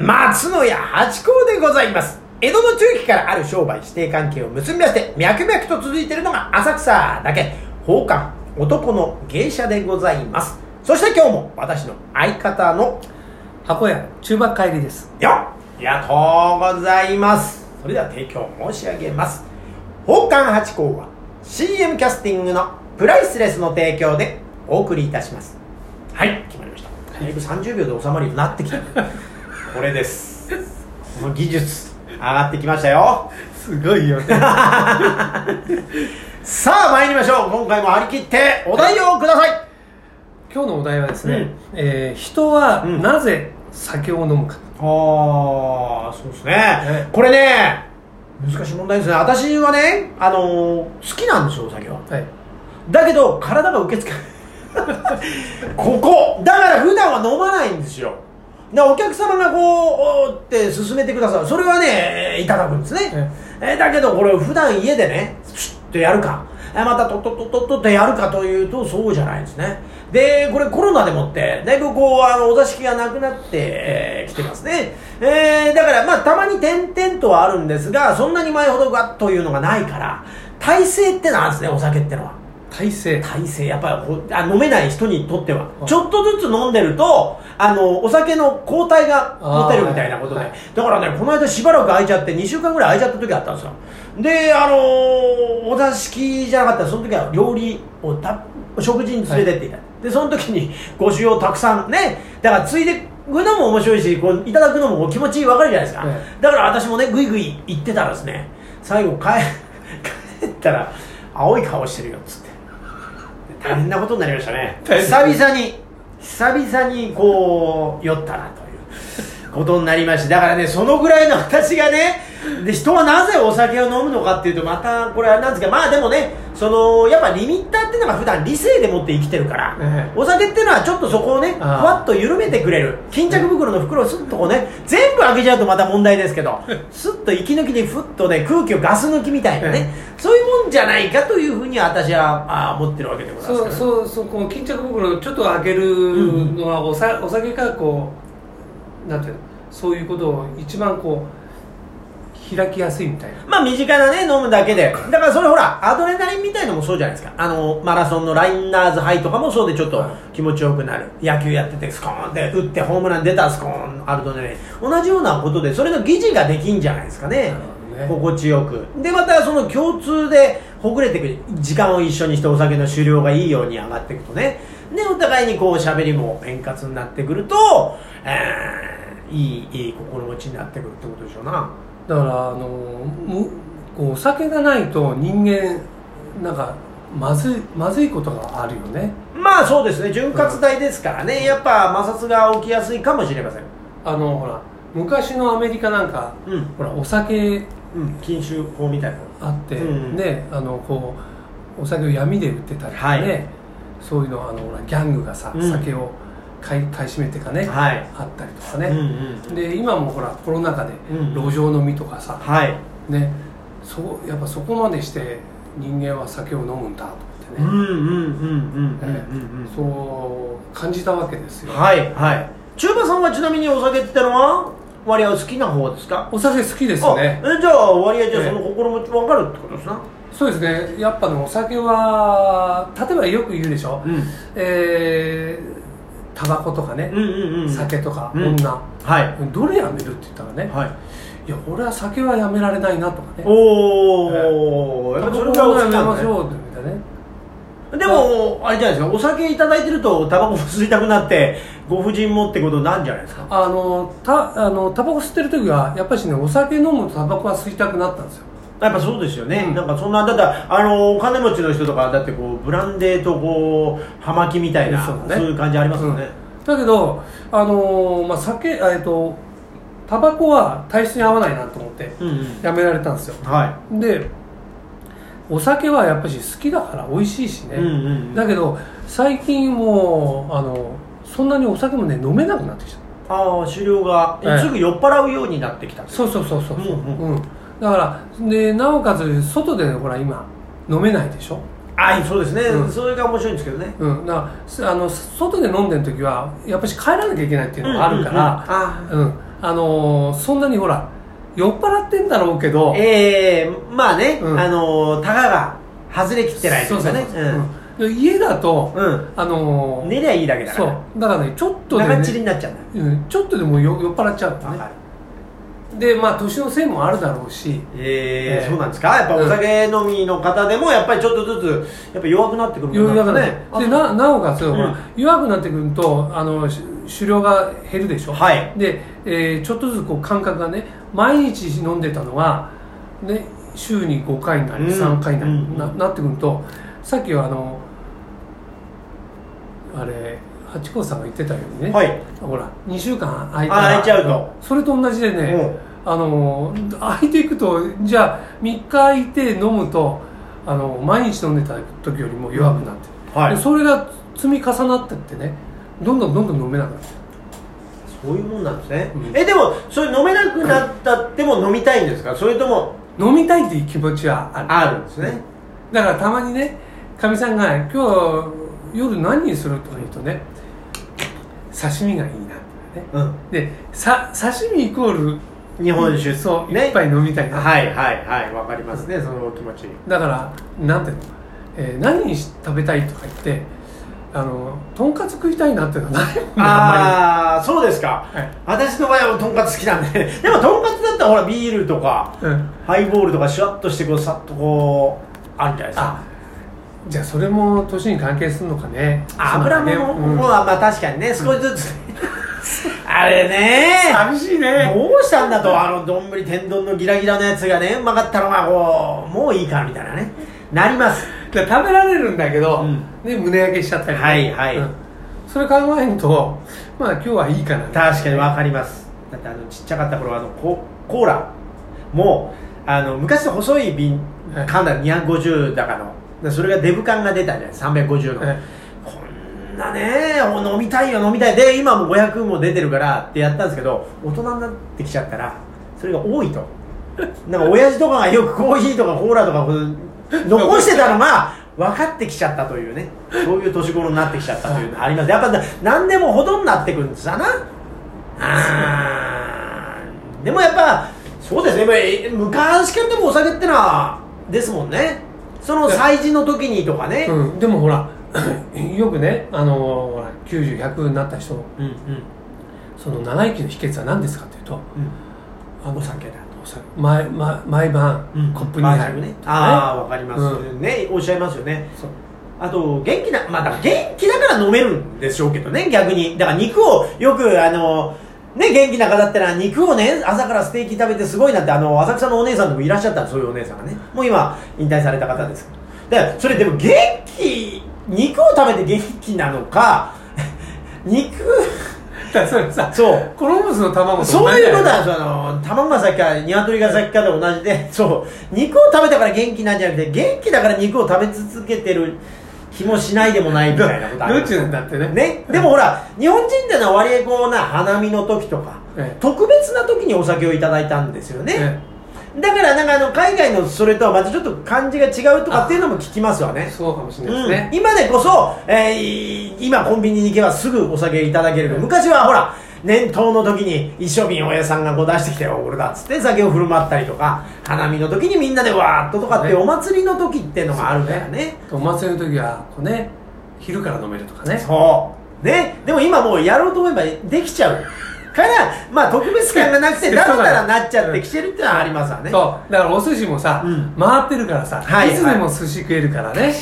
松野屋八甲でございます。江戸の中期からある商売指定関係を結びまして脈々と続いているのが浅草だけ。宝冠男の芸者でございます。そして今日も私の相方の箱屋中馬帰りです。よありがとうございます。それでは提供申し上げます。宝冠八甲は CM キャスティングのプライスレスの提供でお送りいたします。はい。決まりました。だいぶ30秒で収まるようになってきた これです。この技術上がってきましたよ。すごいよね。さあ参りましょう。今回も張り切ってお題をください。今日のお題はですね、うん。えー人はうん。なぜ酒を飲むか、ああそうですね。ねこれね難しい問題ですね。私はねあのー好きなんですよお酒は。はいだけど体が受け付けない。ここ。だから普段は飲まないんですよでお客様がこうって勧めてくださる。それはねいただくんですね、えだけどこれ普段家でねシュッとやるか。えまたとっとっとっとってやるかというとそうじゃないですね。でこれコロナでもってだいぶこうあのお座敷がなくなってき、えー来てますね、えーだからまあたまに点々とはあるんですがそんなに前ほどガッというのがないから体勢ってなんですねお酒ってのは体勢体勢やっぱりほあ飲めない人にとっては。うんちょっとずつ飲んでるとあのお酒の抗体が持てるみたいなことで、はいだからねこの間しばらく空いちゃって2週間ぐらい空いちゃった時あったんですよ。であのーお座敷じゃなかったらその時は料理をた食事に連れてっていた、でその時にご酒をたくさんねだからついでくのも面白いしこういただくのも気持ち分かるじゃないですか、えだから私もねぐいぐい行ってたらですね最後帰 帰ったら青い顔してるよっつって大変なことになりましたね。大久変々に久々にこう酔ったなということになりましてだからねそのぐらいの私がねで人はなぜお酒を飲むのかっていうとまたこれあれなんですけどまあでもねそのやっぱリミッターっていうのが普段理性でもって生きてるから、ええ。お酒っていうのはちょっとそこをねふわっと緩めてくれる。巾着袋の袋をスッとこうね全部開けちゃうとまた問題ですけど スッと息抜きにふっとね空気をガス抜きみたいなね、そういうもんじゃないかというふうに私はあ思ってるわけでございます。そうそうそうこの巾着袋をちょっと開けるのはおさ、お酒がこうなんていうのそういうことを一番こう開きやすいみたいな。まあ身近なね飲むだけで。だからそれほらアドレナリンみたいのもそうじゃないですか。あのマラソンのラインナーズハイとかもそうでちょっとはい。気持ちよくなる。野球やっててスコーンって打ってホームラン出たらスコーンアドレナリン。同じようなことでそれの疑似ができんじゃないですかね。ね。心地よく。でまたその共通でほぐれていく時間を一緒にしてお酒の終了がいいように上がっていくとね。でお互いにこう喋りも円滑になってくると、えーいいいい心持ちになってくるってことでしょうなだからあのむこうお酒がないと人間なんかまずいまずいことがあるよね。まあそうですね。潤滑剤ですからね、やっぱ摩擦が起きやすいかもしれません。あのほら昔のアメリカなんかうん、ほらお酒うん、禁酒法みたいな。あって、うん。ねあのこうお酒を闇で売ってたりとかね、はい。そういうのあのほらギャングがさ、うん。酒を買い買い占めてかね、はい。あったりとかうんね、うん。で今もほらコロナ禍でうん路上飲みとかさ、はい。ね。そうやっぱそこまでして人間は酒を飲むんだと思ってね、うんうんうんうんうんうんうん。そう感じたわけですよ、はいはい。中馬さんはちなみにお酒ってのは割合好きな方ですか？お酒好きですね。あえじゃあ割合じゃその心持ち分かるってことですな？そうですね。やっぱねお酒は例えばよく言うでしょ、うん。えータバコとかねうん、うんうん。酒とか、うん。女。はい。どれやめるって言ったらね、はい。いや俺は酒はやめられないなとかね。おお、やっぱそれがお好みたいなね。でも、あ。れじゃないですか、お酒いただいてると、タバコも吸いたくなって、ご婦人もってことになるんじゃないですか？あのたあのタバコ吸ってる時はやっぱりねお酒飲むとタバコは吸いたくなったんですよやっぱそうですよね、うん。なんかそんな、だって、あの、お金持ちの人とか、だってこう、ブランデーとこう、葉巻みたいな、そそうう,、だね。いう感じありますよね。だけどあのまあ酒えっとタバコは体質に合わないなと思ってうん、うん、やめられたんですよ。はでお酒はやっぱり好きだから美味しいしい。ね、うんうん。だけど最近もうあのそんなにお酒もね飲めなくなってきた。ああ、狩猟が、ええ。すぐ酔っ払うようになってきた。そうそうそうそう、うん。うんだからでなおかつ外でほら今飲めないでしょ？あそうですね、うん。それが面白いんですけどね。うん、だからすあの外で飲んでる時はやっぱし帰らなきゃいけないっていうのがあるから、あのーそんなにほら酔っ払ってんだろうけどええまあね、うん。あのたかが外れきってないとかね。家だと、うん。あのー寝りゃいいだけだかそらう。だからねちょっとで長っちりにね、なっちゃうんだ。うん、ちょっとでも酔酔っ払っちゃうのね。わかるでまあ年のせいもあるだろうし。ええええ。そうなんですか？やっぱお酒飲みの方でもやっぱりちょっとずつやっぱ弱くなってくるもん弱くなって、ね。でななおかつ、ん。ほら弱くなってくるとあのし酒量が減るでしょ、はい。で、えーちょっとずつこう感覚がね毎日飲んでたのは、ね、週に5回なりうん。3回なり、うん。ななってくるとさっきはあのあれ八甲さんが言ってたようにね、はい。ほら2週間空いたらあ空いちゃうと。それと同じでね、うん。あの空いていくとじゃあ3日空いて飲むとあの毎日飲んでた時よりも弱くなって、はい。でそれが積み重なってってねどんどんどんどん飲めなくなってそういうもんなんですね、うん。えでもそれ飲めなくなったっても飲みたいんですか？それとも飲みたいっていう気持ちはある。あるんですね、だからたまにねかみさんが「今日夜何にする?」とか言うとね刺身がいいなってね。うん。でさ刺身イコール日本酒。そう、ね。一杯飲みたいな、はいはいはい。わかりますねそのお気持ち。だからなんていうの、えー何食べたいとか言ってあのとんかつ食いたいなっていうのはないもんねああそうですか、はい。私の場合はとんかつ好きなんで。でもとんかつだったらほらビールとかうん、ハイボールとかシュワッとしてこうさっとこうあるんじゃないですか。あじゃあそれも年に関係するのかね。あ油もねもはまあ確かにね。少しずつ、あれね。寂しいね。どうしたんだとあの丼天丼のギラギラのやつがね。うまかったのがこうもういいかみたいなね。なります。食べられるんだけど、うん。ね、胸焼けしちゃったりね、はいはい。うん。それ考えるとまあ今日はいいかな。確かに分かります。だってあのちっちゃかった頃あのココーラもうあの昔の細い瓶はい。缶だ250だかの。でそれがデブ缶が出たじゃない350の、はいこんなね飲みたいよ飲みたい。で今も500も出てるからってやったんですけど大人になってきちゃったらそれが多いと。なんか親父とかがよくコーヒーとかコーラとか残してたのが分かってきちゃったというね。そういう年頃になってきちゃったというのあります。やっぱな何でもほどになってくるんですわな。でもやっぱそうですね。昔からでもお酒ってのはですもんねその祭事の時にとかね、うん、でもほら よくねあのほら90100になった人うんうん。その長生きの秘訣は何ですかっていうとあのお酒だ毎毎毎晩、コップに入る。ね。ああわかります、うねおっしゃいますよね。あと元気なまあ元気だから飲めるんでしょうけどね逆に。だから肉をよくあのね元気な方だったら肉をね朝からステーキ食べてすごいなってあの浅草のお姉さんでもいらっしゃったそういうお姉さんがね。もう今引退された方です。けどだからそれでも元気肉を食べて元気なのか 肉だそれさそう。コロンブスの卵そういうことはその卵が先か鶏が先かで同じでそう。肉を食べたから元気なんじゃなくて元気だから肉を食べ続けてる気もしないでもないみたいなことあります。どっちなんだってね。ね、でもほら日本人ってのは割合こうな花見の時とか、ええ。特別な時にお酒をいただいたんですよね、えだからなんかあの海外のそれとはまたちょっと感じが違うとかっていうのも聞きますわね。そうかもしれうんないですね、今でこそ、えー今コンビニに行けばすぐお酒いただける。昔はほら年頭の時に一升瓶おやさんがこう出してきてよ俺だっつって酒を振る舞ったりとか花見の時にみんなでわーっととかってお祭りの時っていうのがあるからね。お祭りの時はこうね昼から飲めるとかね。そう。ね。でも今もうやろうと思えばできちゃう。からまあ特別感がなくて だったらなっちゃってきてるっていうのはありますわね。そう。だからお寿司もさ、うん。回ってるからさ、はいい、つでも寿司食えるからね。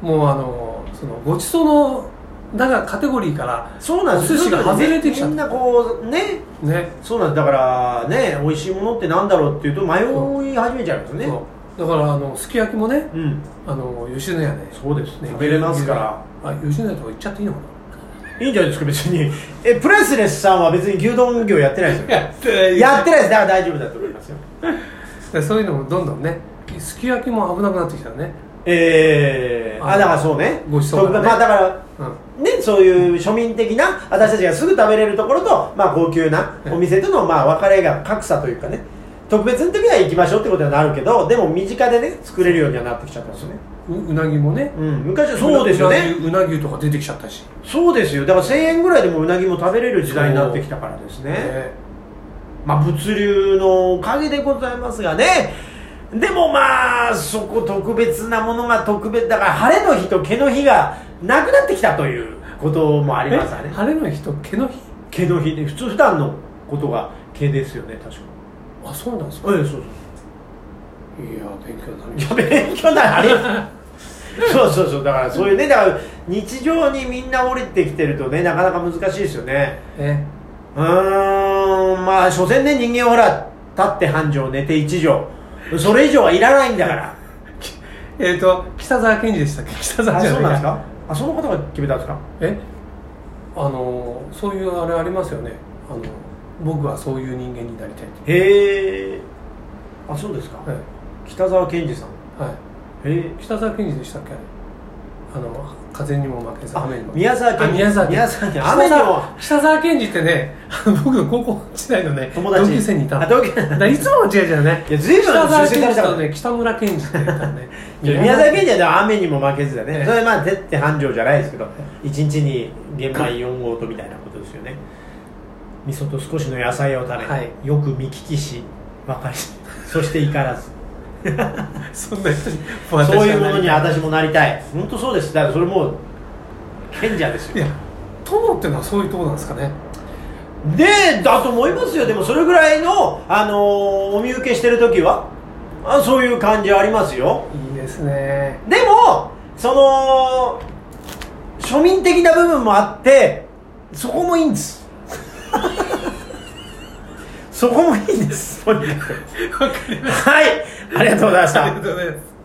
もうあのそのごちそうのだからカテゴリーからそうなんです。お寿司が外れてきちゃった。みんなこうね。ね。そうなんです。だからね美味しいものってなんだろうっていうと迷い始めちゃいますね。そう。だからあのすき焼きもねうん。あの吉野家で、ね、そうです。食べれますから。あ吉野家とか行っちゃっていいのかいいんじゃないですか別に。えプレスレスさんは別に牛丼業やってないですよ。なやってや。ってないです。だから大丈夫だと思いますよ。でそういうのもどんどんねすき焼きも危なくなってきたね。ええあだからそうね。ごちそうがね。まあだからうん。ね、そういう庶民的な私たちがすぐ食べれるところと、まあ、高級なお店との、まあ、分かれが格差というかね特別の時は行きましょうってことになるけどでも身近でね作れるようにはなってきちゃったんですよね、う。うなぎもね。うん、昔はそうですよね。うなぎうなぎとか出てきちゃったし。そうですよ。だから1000円ぐらいでもうなぎも食べれる時代になってきたからですね。ね。まあ物流のおかげでございますがね。でもまあそこ特別なものが特別だから晴れの日と毛の日がなくなってきたということもありますわね。え晴れの日と毛の日？毛の日。で普通普段のことが毛ですよね確か。あそうなんですか？ええそうそう。いや勉強になりましいや勉強になれ そうそうそう。だからそういうねだから日常にみんな降りてきてるとねなかなか難しいですよね。たえ。うーんまあ所詮ね人間はほら立って半畳寝て一畳それ以上はいらないんだから。えっ、と北沢賢治でしたっけ？北沢あじゃないそうなんですか？あその方が決めたんですか？え？あのそういうあれありますよね。あの僕はそういう人間になりたいって。へえ。あそうですか、はい、北沢賢治さん。はい、へえ。北沢賢治でしたっけ？あの風にも負けずあ雨にも。宮沢賢治。あ宮沢宮沢賢治。北雨にも沢北沢賢治ってね 僕の高校時代のね友達。同級生にいた同級だからいつもの違いじゃね。いや随分北沢賢治とね北村賢治ってね。宮沢賢治は雨にも負けずだね、ええ。それはまあ手って繁盛じゃないですけど一日に玄米4合とみたいなことですよね。味噌と少しの野菜を食べ、はい。よく見聞きし分かりそして怒らず そんな人にそういうものに私私もなりたい。本当そうです。だからそれもう賢者ですよ。いや友ってのはそういうとこなんですかね。でだと思いますよ。でもそれぐらいの、あのーお見受けしてる時はあそういう感じありますよ。いいですね。でもその庶民的な部分もあってそこもいいんです。そこもいいんです。とにはいありがとうございました。